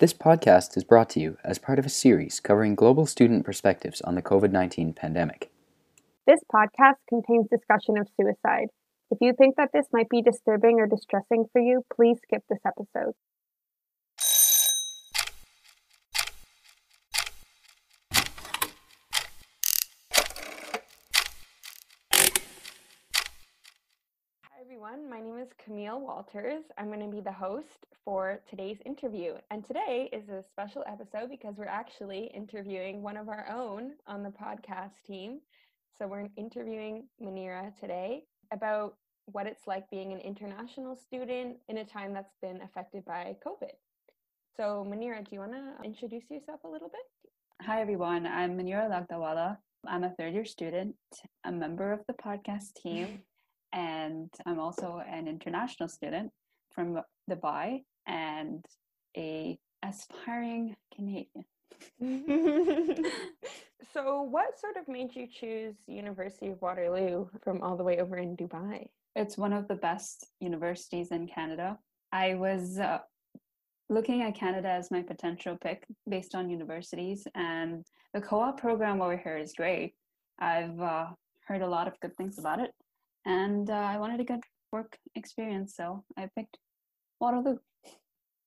This podcast is brought to you as part of a series covering global student perspectives on the COVID 19 pandemic. This podcast contains discussion of suicide. If you think that this might be disturbing or distressing for you, please skip this episode. Hi everyone, my name is Camille Walters. I'm going to be the host for today's interview. And today is a special episode because we're actually interviewing one of our own on the podcast team. So we're interviewing Munira today about what it's like being an international student in a time that's been affected by COVID. So, Munira, do you want to introduce yourself a little bit? Hi, everyone. I'm Munira Lagdawala. I'm a third year student, a member of the podcast team, and I'm also an international student from Dubai and a aspiring Canadian. so, what sort of made you choose University of Waterloo from all the way over in Dubai? It's one of the best universities in Canada. I was uh, looking at Canada as my potential pick based on universities, and the co op program over here is great. I've uh, heard a lot of good things about it, and uh, I wanted a good work experience, so I picked Waterloo.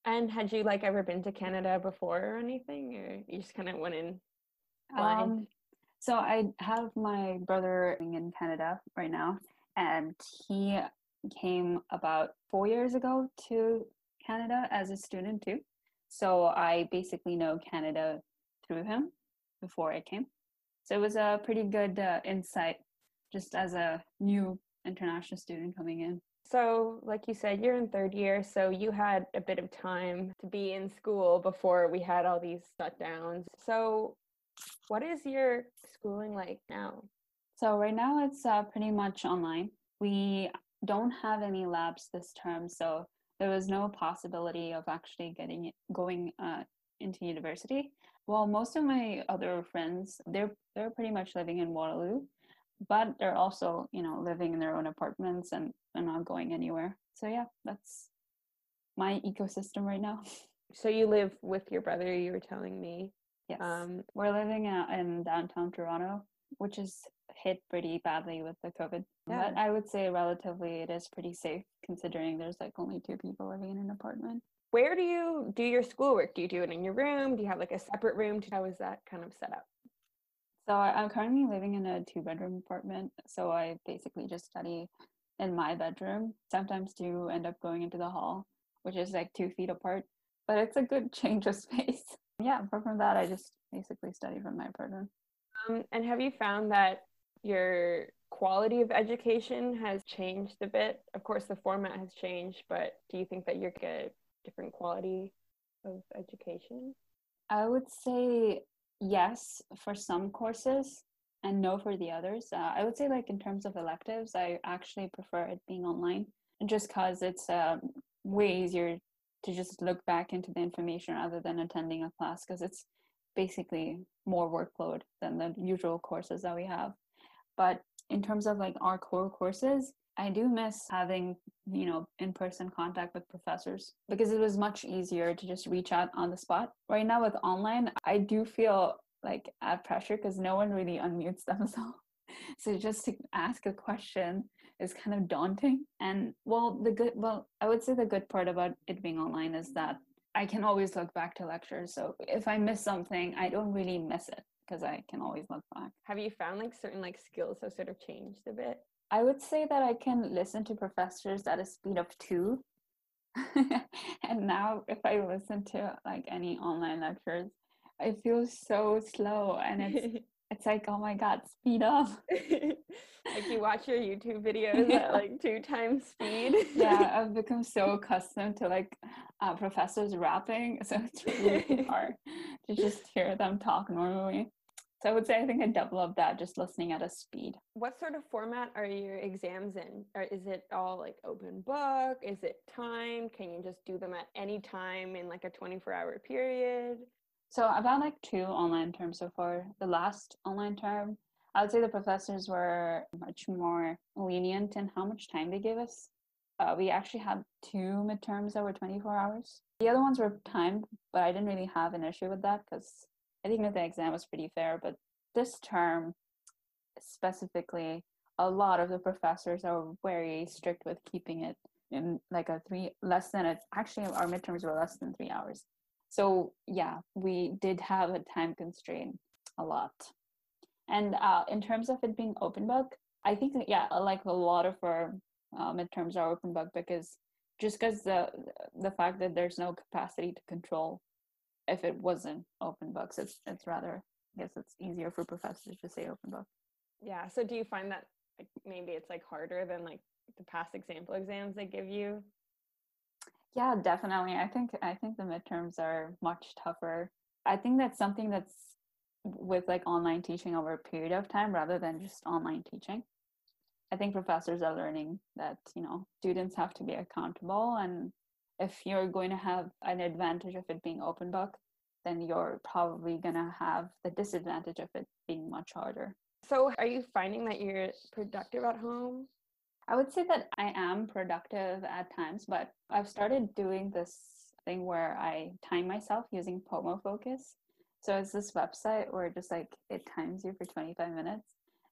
And had you like ever been to Canada before or anything, or you just kind of went in blind? Um, so I have my brother in Canada right now, and he came about four years ago to Canada as a student too. So I basically know Canada through him before I came. So it was a pretty good uh, insight just as a new international student coming in. So, like you said, you're in third year, so you had a bit of time to be in school before we had all these shutdowns. So, what is your schooling like now? So, right now it's uh, pretty much online. We don't have any labs this term, so there was no possibility of actually getting it going uh, into university. Well, most of my other friends, they're they're pretty much living in Waterloo, but they're also, you know, living in their own apartments and they're not going anywhere. So yeah, that's my ecosystem right now. So you live with your brother, you were telling me. Yes. Um, we're living out in downtown Toronto, which is hit pretty badly with the COVID. Yeah. But I would say relatively it is pretty safe considering there's like only two people living in an apartment. Where do you do your schoolwork? Do you do it in your room? Do you have like a separate room? How is that kind of set up? So I'm currently living in a two bedroom apartment. So I basically just study in my bedroom. Sometimes do end up going into the hall, which is like two feet apart, but it's a good change of space. Yeah, apart from that, I just basically study from my apartment. Um, and have you found that your quality of education has changed a bit? Of course, the format has changed, but do you think that you're get different quality of education? I would say yes for some courses and no for the others. Uh, I would say, like, in terms of electives, I actually prefer it being online just because it's um, way easier to just look back into the information rather than attending a class because it's basically more workload than the usual courses that we have. But in terms of like our core courses, I do miss having, you know, in person contact with professors because it was much easier to just reach out on the spot. Right now, with online, I do feel like at pressure because no one really unmutes themselves. so just to ask a question is kind of daunting. And well, the good, well, I would say the good part about it being online is that I can always look back to lectures. So if I miss something, I don't really miss it because I can always look back. Have you found like certain like skills have sort of changed a bit? I would say that I can listen to professors at a speed of two. and now if I listen to like any online lectures, I feel so slow and it's it's like, oh my god, speed up. like you watch your YouTube videos yeah. at like two times speed. yeah, I've become so accustomed to like uh, professors rapping, so it's really hard to just hear them talk normally. So I would say I think I developed that just listening at a speed. What sort of format are your exams in? Or is it all like open book? Is it time? Can you just do them at any time in like a 24 hour period? So I've had like two online terms so far. The last online term, I would say the professors were much more lenient in how much time they gave us. uh, we actually had two midterms that were 24 hours. The other ones were timed, but I didn't really have an issue with that because I think that the exam was pretty fair. But this term, specifically, a lot of the professors are very strict with keeping it in like a three less than a actually our midterms were less than three hours so yeah we did have a time constraint a lot and uh, in terms of it being open book i think that, yeah like a lot of our uh, midterms are open book because just because the the fact that there's no capacity to control if it wasn't open books it's it's rather i guess it's easier for professors to say open book. Yeah so do you find that like maybe it's like harder than like the past example exams they give you? Yeah definitely i think i think the midterms are much tougher. I think that's something that's with like online teaching over a period of time rather than just online teaching. I think professors are learning that you know students have to be accountable and if you're going to have an advantage of it being open book then you're probably going to have the disadvantage of it being much harder so are you finding that you're productive at home I would say that I am productive at times, but I've started doing this thing where I time myself using Pomofocus. So it's this website where just like it times you for 25 minutes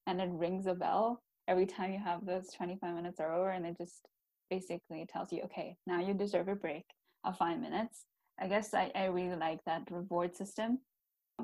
and it rings a bell every time you have those 25 minutes are over and it just basically tells you, okay, now you deserve a break of five minutes. I guess I, I really like that reward system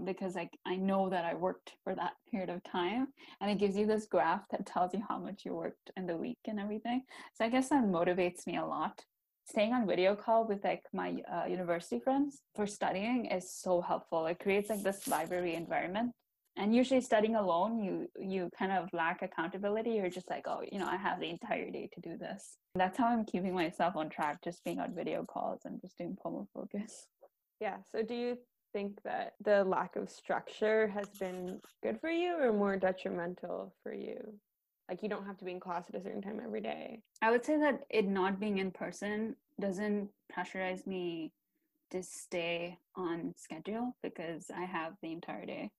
because like I know that I worked for that period of time and it gives you this graph that tells you how much you worked in the week and everything. So I guess that motivates me a lot. Staying on video call with like my uh, university friends for studying is so helpful. It creates like this library environment. And usually studying alone, you you kind of lack accountability. You're just like, oh, you know, I have the entire day to do this. That's how I'm keeping myself on track, just being on video calls and just doing Pomofocus. Yeah. So do you think that the lack of structure has been good for you or more detrimental for you? Like you don't have to be in class at a certain time every day. I would say that it not being in person doesn't pressurize me to stay on schedule because I have the entire day.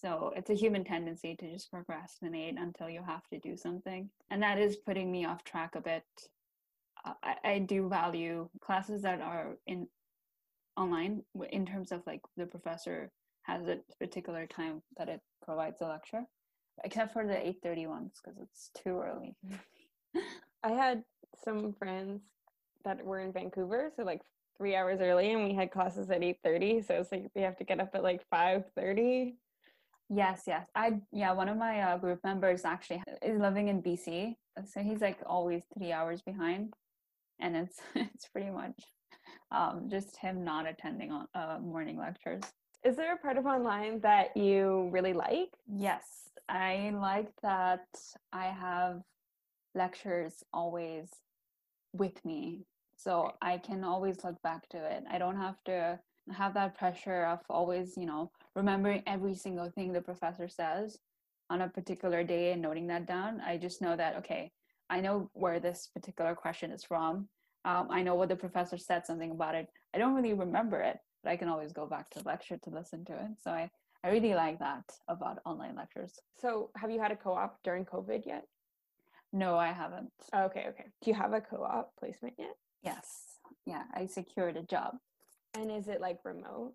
So it's a human tendency to just procrastinate until you have to do something. And that is putting me off track a bit. Uh, I, I do value classes that are in online in terms of like the professor has a particular time that it provides a lecture except for the 8.30 ones because it's too early i had some friends that were in vancouver so like three hours early and we had classes at 8.30 so it's like we have to get up at like 5.30 yes yes i yeah one of my uh, group members actually is living in bc so he's like always three hours behind and it's it's pretty much um, just him not attending on uh, morning lectures. Is there a part of online that you really like? Yes, I like that I have lectures always with me. So I can always look back to it. I don't have to have that pressure of always, you know, remembering every single thing the professor says on a particular day and noting that down. I just know that, okay, I know where this particular question is from. Um, I know what the professor said something about it. I don't really remember it, but I can always go back to the lecture to listen to it. So I, I really like that about online lectures. So have you had a co-op during COVID yet? No, I haven't. Okay, okay. Do you have a co-op placement yet? Yes. Yeah, I secured a job. And is it like remote?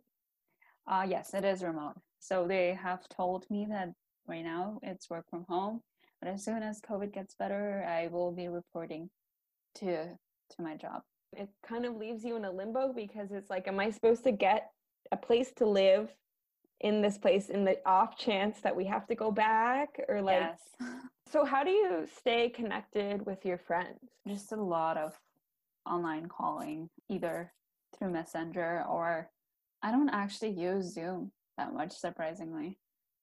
Uh yes, it is remote. So they have told me that right now it's work from home, but as soon as COVID gets better, I will be reporting to to my job. It kind of leaves you in a limbo because it's like, am I supposed to get a place to live in this place in the off chance that we have to go back? Or like, yes. so how do you stay connected with your friends? Just a lot of online calling, either through Messenger or I don't actually use Zoom that much, surprisingly.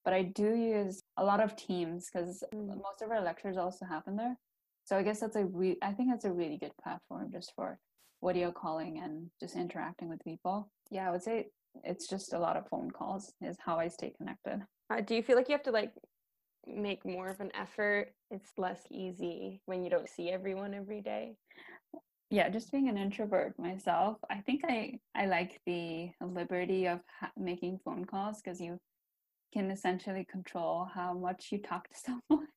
But I do use a lot of Teams because mm. most of our lectures also happen there. So I guess that's a re- I think that's a really good platform just for video calling and just interacting with people. Yeah, I would say it's just a lot of phone calls is how I stay connected. Uh, do you feel like you have to like make more of an effort? It's less easy when you don't see everyone every day. Yeah, just being an introvert myself, I think I I like the liberty of ha- making phone calls because you can essentially control how much you talk to someone.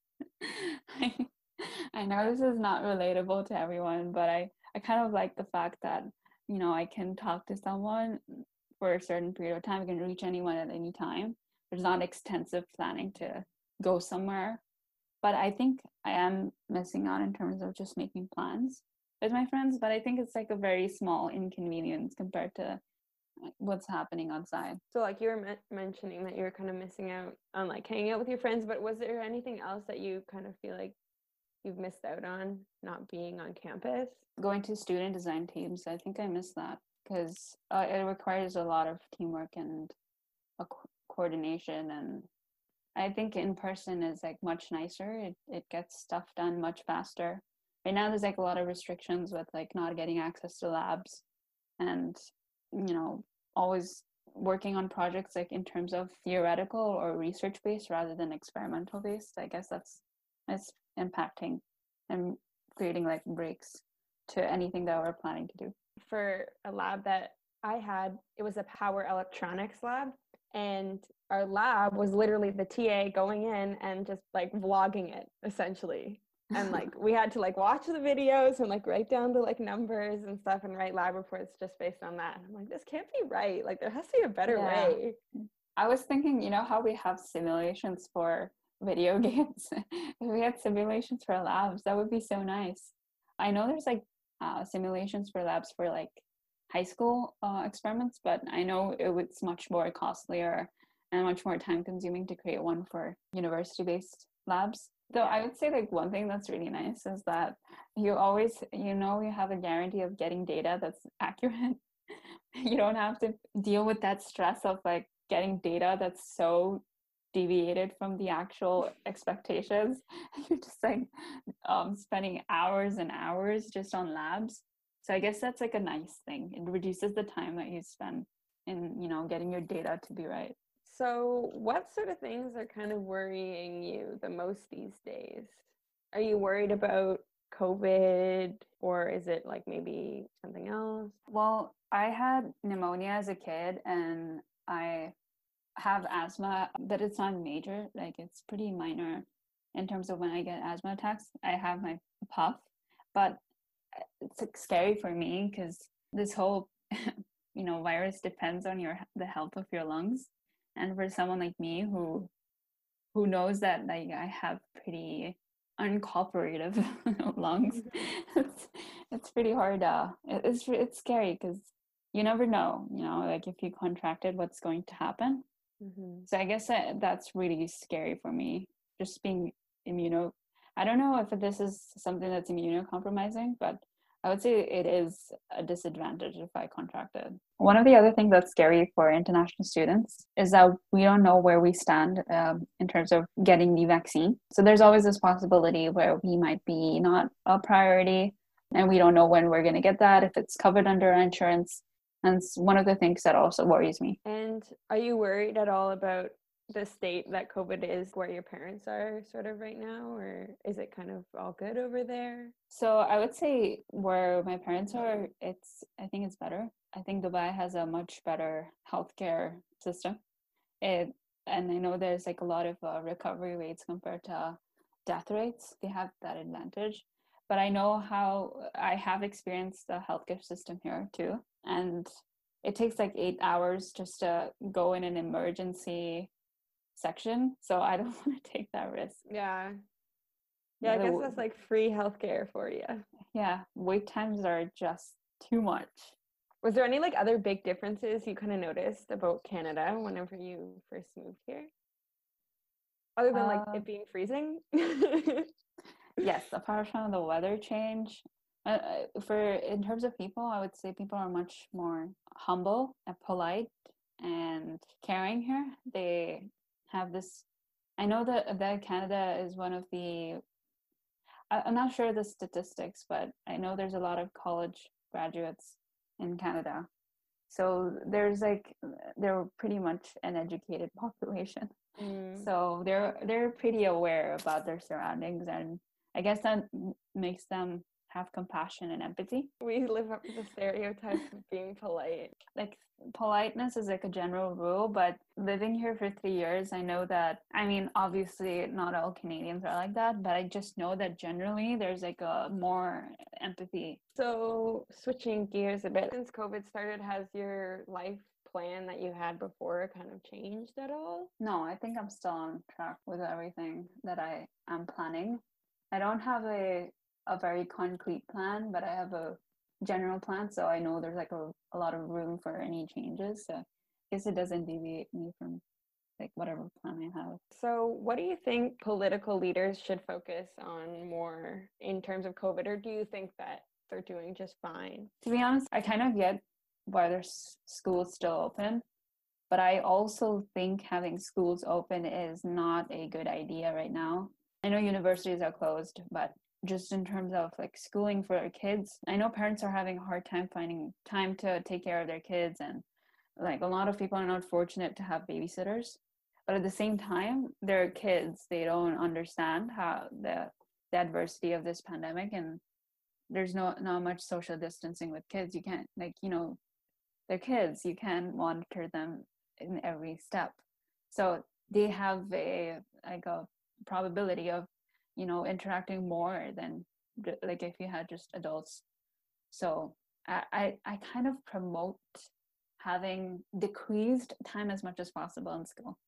I know this is not relatable to everyone, but I, I kind of like the fact that, you know, I can talk to someone for a certain period of time. I can reach anyone at any time. There's not extensive planning to go somewhere. But I think I am missing out in terms of just making plans with my friends. But I think it's like a very small inconvenience compared to what's happening outside. So, like you were me- mentioning that you were kind of missing out on like hanging out with your friends, but was there anything else that you kind of feel like you've missed out on not being on campus? Going to student design teams, I think I missed that because uh, it requires a lot of teamwork and coordination and I think in person is like much nicer. It it gets stuff done much faster. Right now there's like a lot of restrictions with like not getting access to labs and you know always working on projects like in terms of theoretical or research based rather than experimental based. I guess that's it's impacting and creating like breaks to anything that we're planning to do. For a lab that I had, it was a power electronics lab and our lab was literally the TA going in and just like vlogging it essentially. And like we had to like watch the videos and like write down the like numbers and stuff and write lab reports just based on that. I'm like, this can't be right. Like there has to be a better yeah. way. I was thinking, you know, how we have simulations for video games. if we had simulations for labs, that would be so nice. I know there's like uh, simulations for labs for like high school uh, experiments, but I know it was much more costlier and much more time consuming to create one for university based labs. Though I would say like one thing that's really nice is that you always you know you have a guarantee of getting data that's accurate. you don't have to deal with that stress of like getting data that's so deviated from the actual expectations. You're just like um, spending hours and hours just on labs. So I guess that's like a nice thing. It reduces the time that you spend in you know getting your data to be right. So, what sort of things are kind of worrying you the most these days? Are you worried about COVID or is it like maybe something else? Well, I had pneumonia as a kid and I have asthma, but it's not major. Like it's pretty minor in terms of when I get asthma attacks. I have my puff, but it's scary for me because this whole you know virus depends on your the health of your lungs and for someone like me who who knows that like i have pretty uncooperative lungs mm-hmm. it's, it's pretty hard uh it's it's scary because you never know you know like if you contracted what's going to happen mm-hmm. so i guess that, that's really scary for me just being immuno i don't know if this is something that's immunocompromising but I would say it is a disadvantage if I contracted. One of the other things that's scary for international students is that we don't know where we stand um, in terms of getting the vaccine. So there's always this possibility where we might be not a priority and we don't know when we're going to get that, if it's covered under insurance. And it's one of the things that also worries me. And are you worried at all about the state that COVID is where your parents are sort of right now, or is it kind of all good over there? So I would say where my parents are, it's I think it's better. I think Dubai has a much better healthcare system. It and I know there's like a lot of uh, recovery rates compared to death rates. They have that advantage. But I know how I have experienced the healthcare system here too, and it takes like eight hours just to go in an emergency section. So I don't want to take that risk. Yeah. Yeah, I guess that's like free healthcare for you. Yeah, wait times are just too much. Was there any like other big differences you kind of noticed about Canada whenever you first moved here? Other than like uh, it being freezing? yes, apart from the weather change, uh, uh, for in terms of people, I would say people are much more humble and polite and caring here. They have this i know that that canada is one of the i'm not sure the statistics but i know there's a lot of college graduates in canada so there's like they're pretty much an educated population mm. so they're they're pretty aware about their surroundings and i guess that makes them have compassion and empathy. We live up to the stereotype of being polite. Like politeness is like a general rule, but living here for three years, I know that, I mean, obviously not all Canadians are like that, but I just know that generally there's like a more empathy. So, switching gears a bit, since COVID started, has your life plan that you had before kind of changed at all? No, I think I'm still on track with everything that I am planning. I don't have a a very concrete plan, but I have a general plan, so I know there's like a, a lot of room for any changes. So I guess it doesn't deviate me from like whatever plan I have. So, what do you think political leaders should focus on more in terms of COVID, or do you think that they're doing just fine? To be honest, I kind of get why there's schools still open, but I also think having schools open is not a good idea right now. I know universities are closed, but just in terms of like schooling for their kids. I know parents are having a hard time finding time to take care of their kids and like a lot of people are not fortunate to have babysitters but at the same time they're kids they don't understand how the the adversity of this pandemic and there's no not much social distancing with kids. You can't like you know they're kids you can monitor them in every step. So they have a like a probability of you know interacting more than like if you had just adults. So I, I i kind of promote having decreased time as much as possible in school.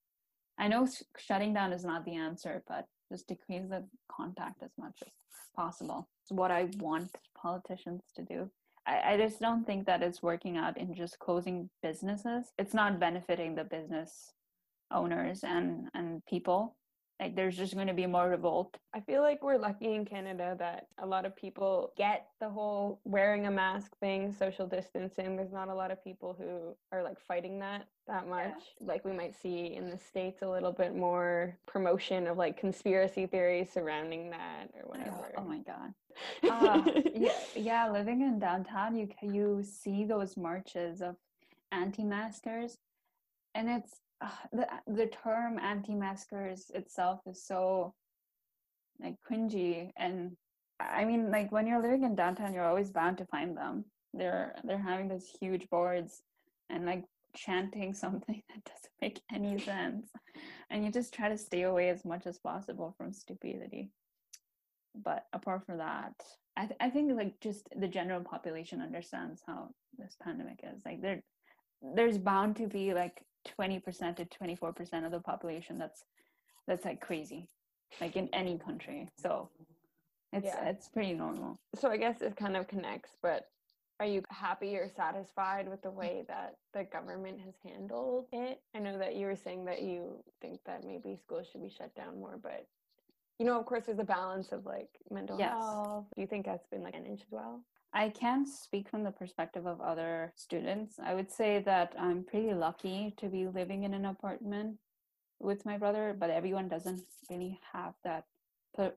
I know shutting down is not the answer but just decrease the contact as much as possible. It's what i want politicians to do. I, I just don't think that it's working out in just closing businesses. It's not benefiting the business owners and and people like there's just going to be more revolt. I feel like we're lucky in Canada that a lot of people get the whole wearing a mask thing, social distancing. There's not a lot of people who are like fighting that that much. Yeah. Like we might see in the states a little bit more promotion of like conspiracy theories surrounding that or whatever. Oh, oh my god. Uh, yeah, yeah, living in downtown, you you see those marches of anti-maskers, and it's the the term anti-maskers itself is so like cringy and i mean like when you're living in downtown you're always bound to find them. They're they're having those huge boards and like chanting something that doesn't make any sense. And you just try to stay away as much as possible from stupidity. But apart from that i, th- I think like just the general population understands how this pandemic is. Like there there's bound to be like 20% to 24% of the population that's that's like crazy like in any country. So it's yeah. it's pretty normal. So i guess it kind of connects but are you happy or satisfied with the mm. way that the government has handled it? I know that you were saying that you think that maybe schools should be shut down more but you know of course there's a balance of like mental yes. health. Do you think that's been like managed well I can speak from the perspective of other students. I would say that I'm pretty lucky to be living in an apartment with my brother, but everyone doesn't really have that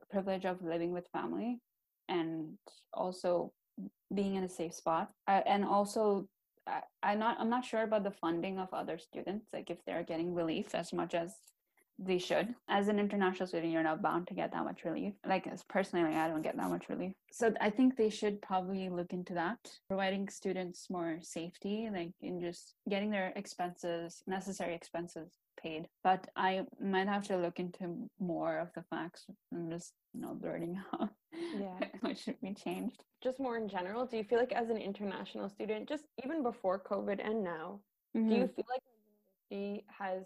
privilege of living with family and also being in a safe spot. Uh, and also, I, I'm not I'm not sure about the funding of other students, like if they're getting relief as much as they should. As an international student, you're not bound to get that much relief. Like personally, like, I don't get that much relief. So I think they should probably look into that, providing students more safety, like in just getting their expenses, necessary expenses paid. But I might have to look into more of the facts and just you know blurting out yeah what should be changed. Just more in general, do you feel like as an international student, just even before COVID and now, mm-hmm. do you mm-hmm. feel like university has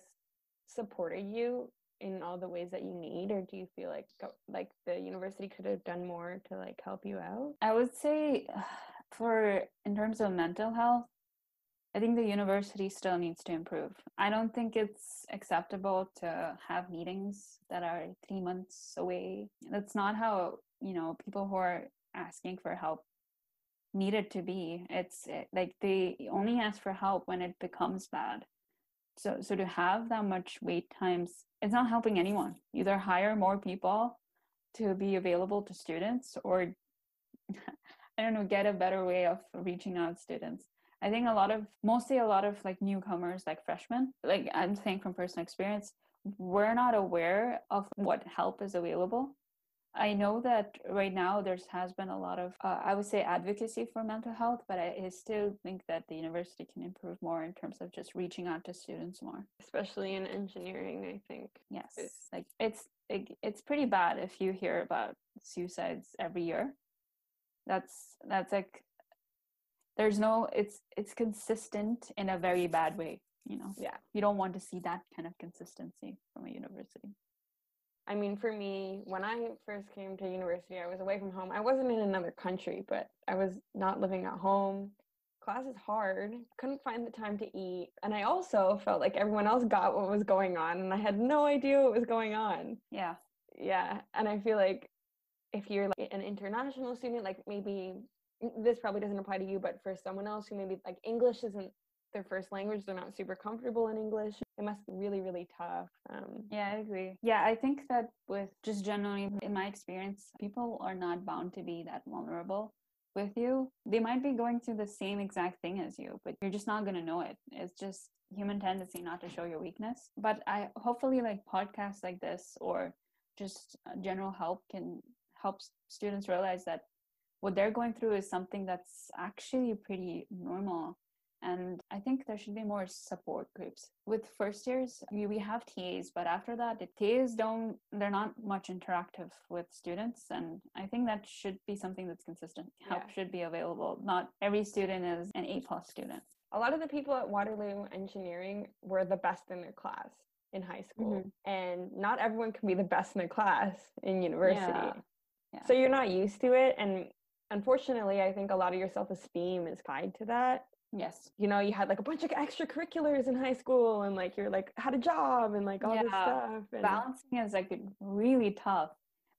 supported you in all the ways that you need or do you feel like like the university could have done more to like help you out? I would say for in terms of mental health i think the university still needs to improve. I don't think it's acceptable to have meetings that are three months away. That's not how you know people who are asking for help needed to be. It's eh, like they only ask for help when it becomes bad so so to have that much wait times it's not helping anyone. Either hire more people to be available to students or i don't know get a better way of reaching out students. I think a lot of mostly a lot of like newcomers like freshmen like i'm saying from personal experience we're not aware of what help is available I know that right now there has been a lot of, uh, I would say, advocacy for mental health, but I, I still think that the university can improve more in terms of just reaching out to students more. Especially in engineering, I think. Yes, like it's it, it's pretty bad if you hear about suicides every year. That's that's like there's no it's it's consistent in a very bad way you know Yeah. you don't want to see that kind of consistency from a university I mean, for me, when I first came to university, I was away from home. I wasn't in another country, but I was not living at home. Class is hard. Couldn't find the time to eat. And I also felt like everyone else got what was going on, and I had no idea what was going on. yeah Yeah. And I feel like if you're like an international student, like maybe mm, this probably doesn't apply to you, but for someone else who maybe like English isn't their first language, they're not super comfortable in English, it must be really, really tough. Um, yeah i agree. yeah i think that with just generally in my experience people are not bound to be that vulnerable with you. They might be going through the same exact thing as you but you're just not going to know it. It's just human tendency not to show your weakness. But i hopefully like podcasts like this or just uh, general help can help students realize that what they're going through is something that's actually pretty normal and i think there should be more support groups with first years we, we have tas but after that the tas don't they're not much interactive with students and i think that should be something that's consistent help Yeah. should be available not every student is an a plus student a lot of the people at Waterloo Engineering were the best in their class in high school, mm-hmm. and not everyone can be the best in their class in university. Yeah. Yeah. So you're not used to it, and unfortunately, I think a lot of your self-esteem is tied to that. Yes. You know, you had like a bunch of extracurriculars in high school, and like you're like had a job and like all this stuff. And balancing is like really tough.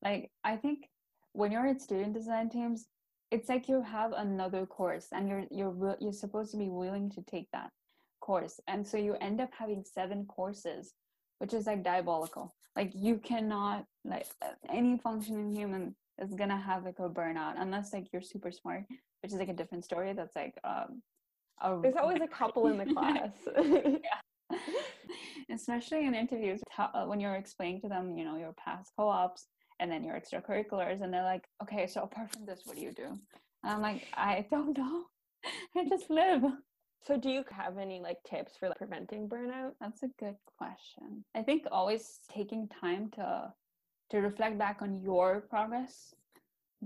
Like i think when you're in student design teams it's like you have another course and you're you're you're supposed to be willing to take that course. And so you end up having seven courses which is like diabolical. Like you cannot like any functioning human is gonna have like a burnout unless like you're super smart which is like a different story that's like um a there's always a couple in the class. especially in interviews uh, when you're explaining to them you know your past co-ops and then your extracurriculars and they're like okay so apart from this what do you do? And i'm like i don't know. I just live. So, do you have any like tips for like, preventing burnout? that's a good question. I think always taking time to to reflect back on your progress.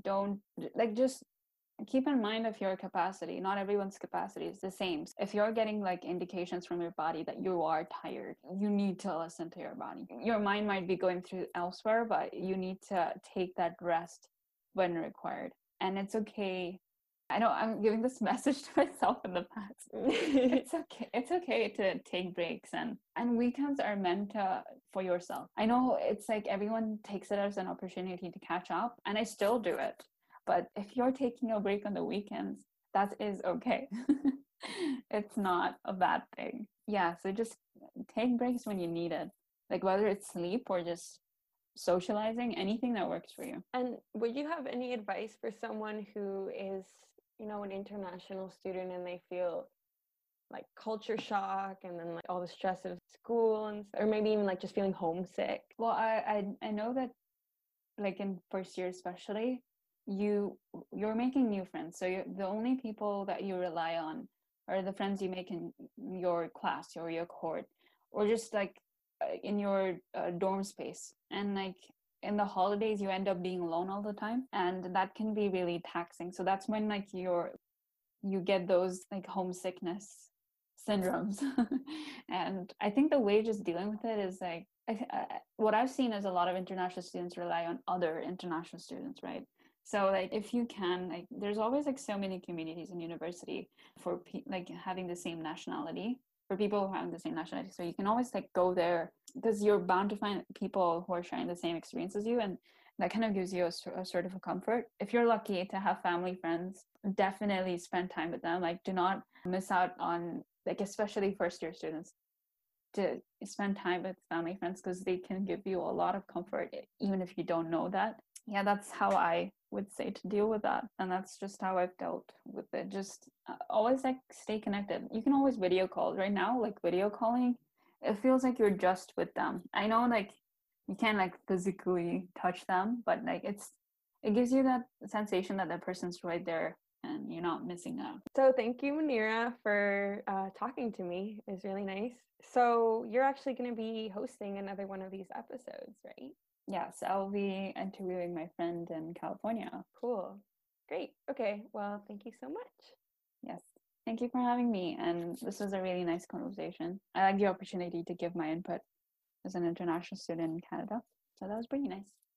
Don't like just keep in mind of your capacity not everyone's capacity is the same. If you're getting like indications from your body that you are tired you need to listen to your body. Your mind might be going through elsewhere but you need to take that rest when required. And it's okay. I know i'm giving this message to myself in the past. It's okay it's okay to take breaks and and weekends are meant to for yourself. I know it's like everyone takes it as an opportunity to catch up and i still do it but if you're taking a break on the weekends that is okay. It's not a bad thing. Yeah so just take breaks when you need it like whether it's sleep or just socializing anything that works for you. And would you have any advice for someone who is, you know, an international student and they feel like culture shock and then like all the stress of school and or maybe even like just feeling homesick? Well, I, I I know that like in first year especially, you you're making new friends. So the only people that you rely on are the friends you make in your class or your cohort, or just like uh, in your uh, dorm space. And like in the holidays, you end up being alone all the time, and that can be really taxing. So that's when like you're you get those like homesickness syndromes and i think the way just dealing with it is like I, what i've seen is a lot of international students rely on other international students right so like if you can like there's always like so many communities in university for pe- like having the same nationality for people who have the same nationality. So you can always like go there because you're bound to find people who are sharing the same experience as you and that kind of gives you a, a sort of a comfort. If you're lucky to have family friends definitely spend time with them. Like do not miss out on like especially first year students to spend time with family friends because they can give you a lot of comfort even if you don't know that yeah that's how i would say to deal with that and that's just how i've dealt with it just uh, always like stay connected you can always video call right now like video calling it feels like you're just with them i know like you can't like physically touch them, but like it's it gives you that sensation that the person's right there and you're not missing out. So thank you, Munira, for uh, talking to me. It's really nice. So you're actually going to be hosting another one of these episodes, right? Yes, I'll be interviewing my friend in California. Cool. Great. Okay. Well, thank you so much. Yes. Thank you for having me. And this was a really nice conversation. I like the opportunity to give my input as an international student in Canada. So that was pretty nice.